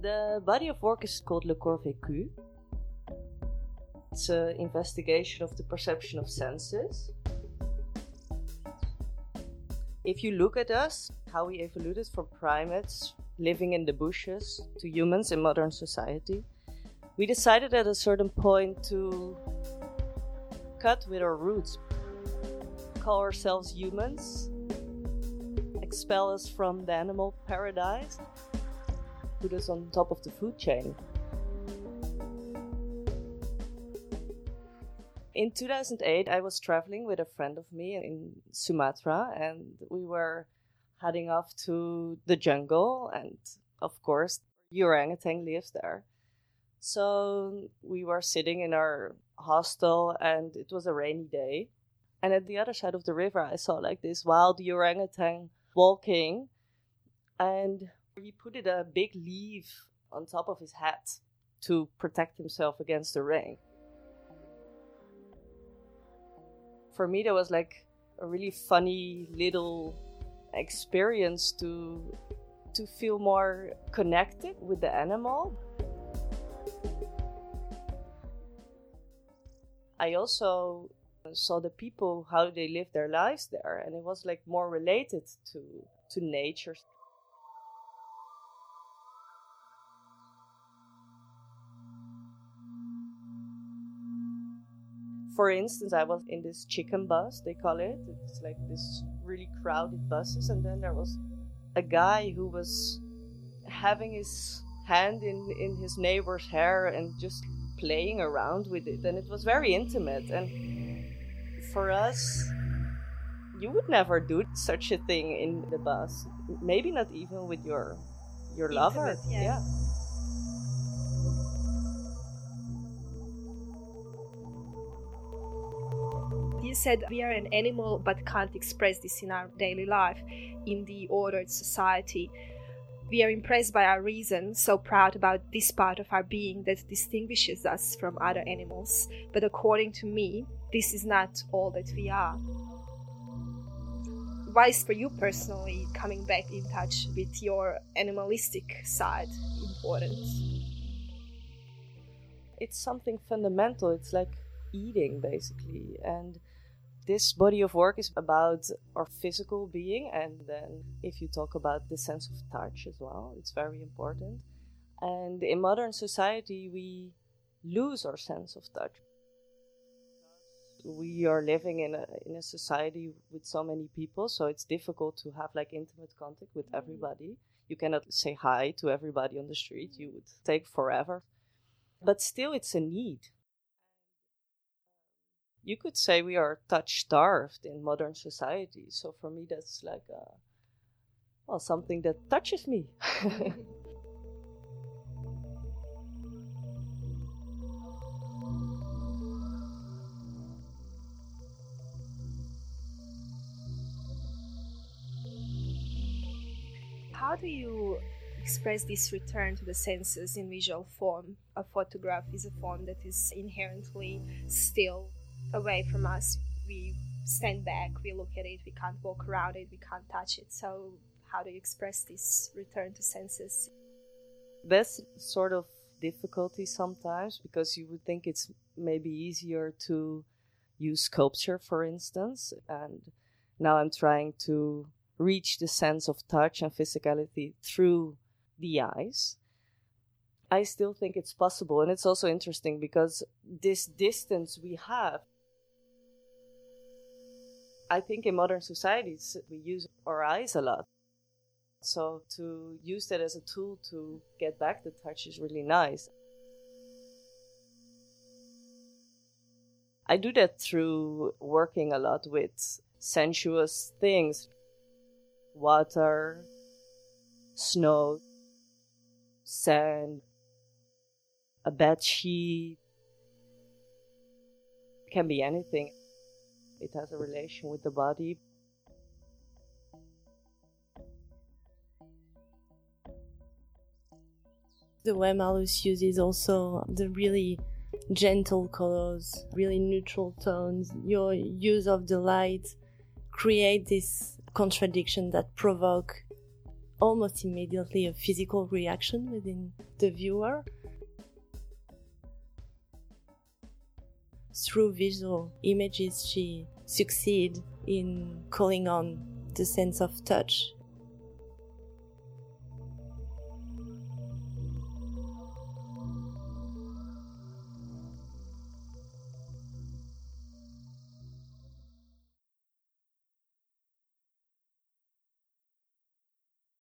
The body of work is called Le Corps Vécu. It's an investigation of the perception of senses. If you look at us, how we evolved from primates living in the bushes to humans in modern society, we decided at a certain point to cut with our roots, call ourselves humans, expel us from the animal paradise, put us on top of the food chain. In 2008, I was traveling with a friend of me in Sumatra, and we were heading off to the jungle, and of course, orangutan lives there. So we were sitting in our hostel, and it was a rainy day. And at the other side of the river, I saw like this wild orangutan walking, and he put it a big leaf on top of his hat to protect himself against the rain. For me, that was like a really funny little experience to to feel more connected with the animal. I also saw the people how they live their lives there and it was like more related to to nature for instance i was in this chicken bus they call it it's like this really crowded buses and then there was a guy who was having his hand in in his neighbor's hair and just playing around with it and it was very intimate and for us, you would never do such a thing in the bus. Maybe not even with your your Intimate, lover. Yeah. yeah. You said we are an animal but can't express this in our daily life, in the ordered society. We are impressed by our reason, so proud about this part of our being that distinguishes us from other animals. But according to me, this is not all that we are. Why is for you personally coming back in touch with your animalistic side important? It's something fundamental. It's like eating, basically. And this body of work is about our physical being. And then, if you talk about the sense of touch as well, it's very important. And in modern society, we lose our sense of touch we are living in a in a society with so many people, so it's difficult to have like intimate contact with mm-hmm. everybody. You cannot say hi to everybody on the street. You would take forever. But still it's a need. You could say we are touch starved in modern society. So for me that's like a, well something that touches me. how do you express this return to the senses in visual form? A photograph is a form that is inherently still away from us. We stand back, we look at it, we can't walk around it, we can't touch it. So, how do you express this return to senses? That's sort of difficulty sometimes because you would think it's maybe easier to use sculpture, for instance. And now I'm trying to reach the sense of touch and physicality through the eyes. I still think it's possible. And it's also interesting because this distance we have, I think in modern societies, we use our eyes a lot. So to use that as a tool to get back the touch is really nice. I do that through working a lot with sensuous things water, snow, sand, a bed sheet. It can be anything. It has a relation with the body. The way Malus uses also the really gentle colors, really neutral tones, your use of the light create this contradiction that provoke almost immediately a physical reaction within the viewer. Through visual images, she succeed in calling on the sense of touch